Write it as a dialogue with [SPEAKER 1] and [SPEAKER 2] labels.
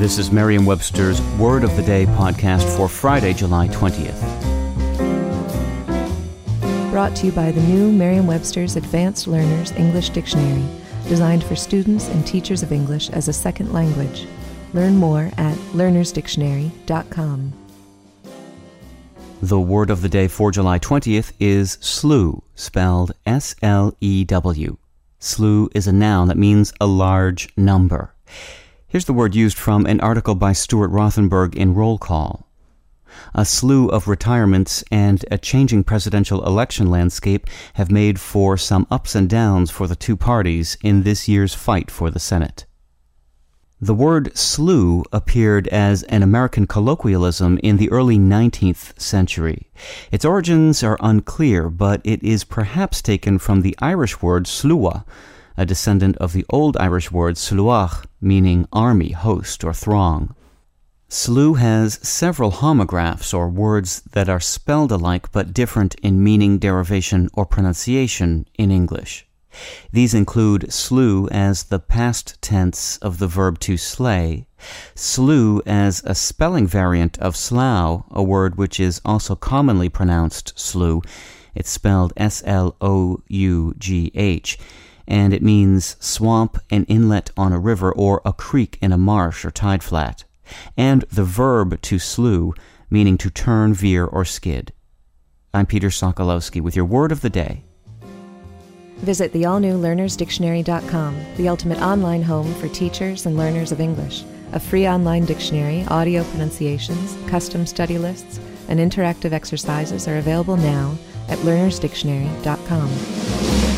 [SPEAKER 1] This is Merriam Webster's Word of the Day podcast for Friday, July 20th.
[SPEAKER 2] Brought to you by the new Merriam Webster's Advanced Learners English Dictionary, designed for students and teachers of English as a second language. Learn more at learnersdictionary.com.
[SPEAKER 1] The word of the day for July 20th is slew, spelled S L E W. Slew is a noun that means a large number. Here's the word used from an article by Stuart Rothenberg in Roll Call. A slew of retirements and a changing presidential election landscape have made for some ups and downs for the two parties in this year's fight for the Senate. The word slew appeared as an American colloquialism in the early 19th century. Its origins are unclear, but it is perhaps taken from the Irish word slua, a descendant of the Old Irish word slúag, meaning army, host, or throng. Slew has several homographs, or words that are spelled alike but different in meaning, derivation, or pronunciation in English. These include slew as the past tense of the verb to slay, slew as a spelling variant of slough, a word which is also commonly pronounced slew. It's spelled S L O U G H and it means swamp, an inlet on a river, or a creek in a marsh or tide flat, and the verb to slew, meaning to turn, veer, or skid. I'm Peter Sokolowski with your word of the day.
[SPEAKER 2] Visit the all new learnersdictionary.com, the ultimate online home for teachers and learners of English. A free online dictionary, audio pronunciations, custom study lists, and interactive exercises are available now at learnersdictionary.com.